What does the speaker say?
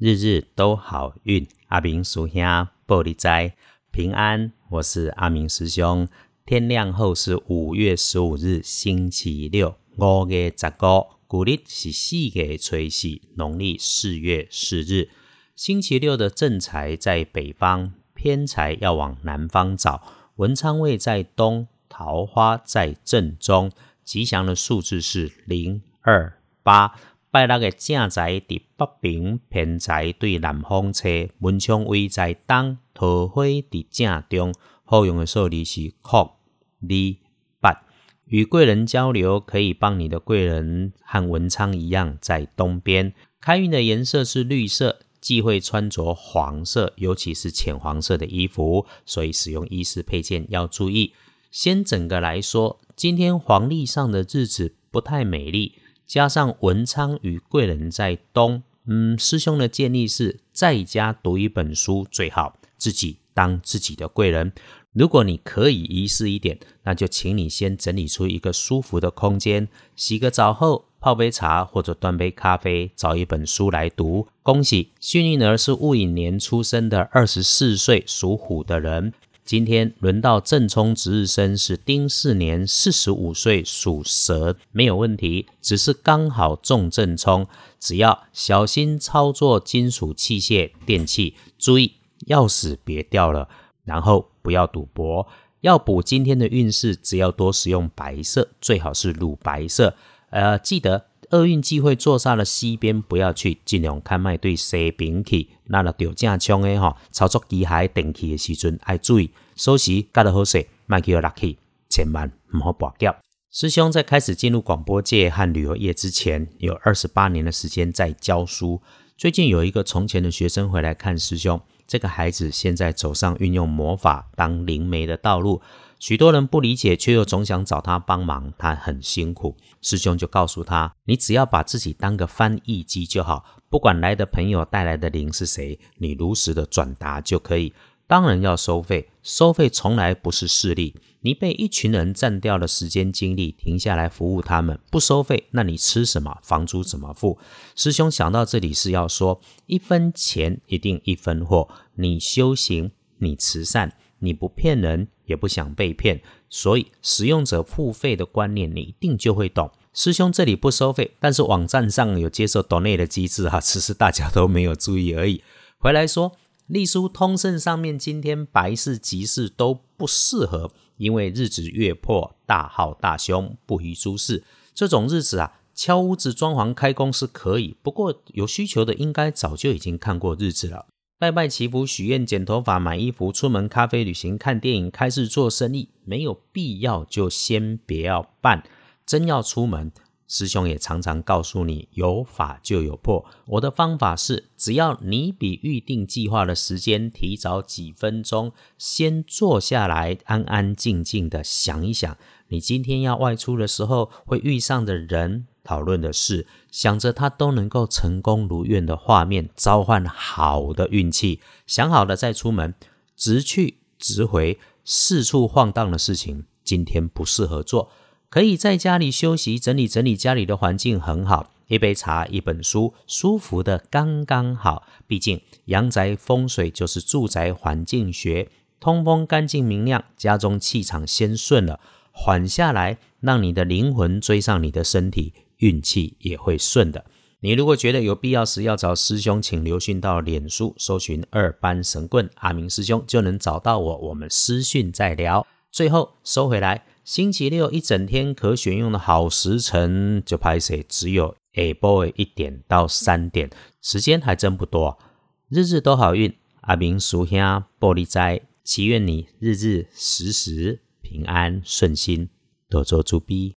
日日都好运。阿明叔兄玻璃斋平安，我是阿明师兄。天亮后是五月十五日，星期六，五月十五，古历是四月初四，农历四月四日。星期六的正财在北方，偏财要往南方找。文昌位在东，桃花在正中。吉祥的数字是零二八。拜六的正财伫北平，偏财对南方车。文昌位在东，桃花伫正中。好用的数字是空。二八与贵人交流，可以帮你的贵人和文昌一样在东边。开运的颜色是绿色，忌讳穿着黄色，尤其是浅黄色的衣服。所以使用衣饰配件要注意。先整个来说，今天黄历上的日子不太美丽，加上文昌与贵人在东，嗯，师兄的建议是在家读一本书最好，自己当自己的贵人。如果你可以仪式一点，那就请你先整理出一个舒服的空间，洗个澡后泡杯茶或者端杯咖啡，找一本书来读。恭喜幸运儿是戊寅年出生的二十四岁属虎的人，今天轮到正冲值日生是丁巳年四十五岁属蛇，没有问题，只是刚好中正冲，只要小心操作金属器械电器，注意钥匙别掉了。然后不要赌博，要补今天的运势，只要多使用白色，最好是乳白色。呃，记得厄运忌讳坐煞了西边不要去，尽量看卖对西边去。那了掉正冲的哈，操作机械电器的时阵要注意，收拾盖得好势，卖去要落去，千万唔好拔掉。师兄在开始进入广播界和旅游业之前，有二十八年的时间在教书。最近有一个从前的学生回来看师兄。这个孩子现在走上运用魔法当灵媒的道路，许多人不理解，却又总想找他帮忙。他很辛苦，师兄就告诉他：“你只要把自己当个翻译机就好，不管来的朋友带来的灵是谁，你如实的转达就可以。”当然要收费，收费从来不是势利。你被一群人占掉了时间精力，停下来服务他们，不收费，那你吃什么？房租怎么付？师兄想到这里是要说，一分钱一定一分货。你修行，你慈善，你不骗人，也不想被骗，所以使用者付费的观念，你一定就会懂。师兄这里不收费，但是网站上有接受 donate 的机制哈，只是大家都没有注意而已。回来说。隶书通胜上面，今天白事吉事都不适合，因为日子月破，大号大凶，不宜诸事。这种日子啊，敲屋子、装潢、开工是可以，不过有需求的应该早就已经看过日子了。拜拜祈福、许愿、剪头发、买衣服、出门咖啡、旅行、看电影、开市做生意，没有必要就先别要办。真要出门。师兄也常常告诉你，有法就有破。我的方法是，只要你比预定计划的时间提早几分钟，先坐下来，安安静静的想一想，你今天要外出的时候会遇上的人、讨论的事，想着他都能够成功如愿的画面，召唤好的运气。想好了再出门，直去直回，四处晃荡的事情，今天不适合做。可以在家里休息，整理整理家里的环境很好。一杯茶，一本书，舒服的刚刚好。毕竟阳宅风水就是住宅环境学，通风干净明亮，家中气场先顺了，缓下来，让你的灵魂追上你的身体，运气也会顺的。你如果觉得有必要时要找师兄，请留讯到脸书，搜寻二班神棍阿明师兄，就能找到我。我们私讯再聊。最后收回来。星期六一整天可选用的好时辰就拍摄，只有 A boy 一点到三点，时间还真不多。日日都好运，阿明叔兄玻璃斋，祈愿你日日时时平安顺心，多做猪逼。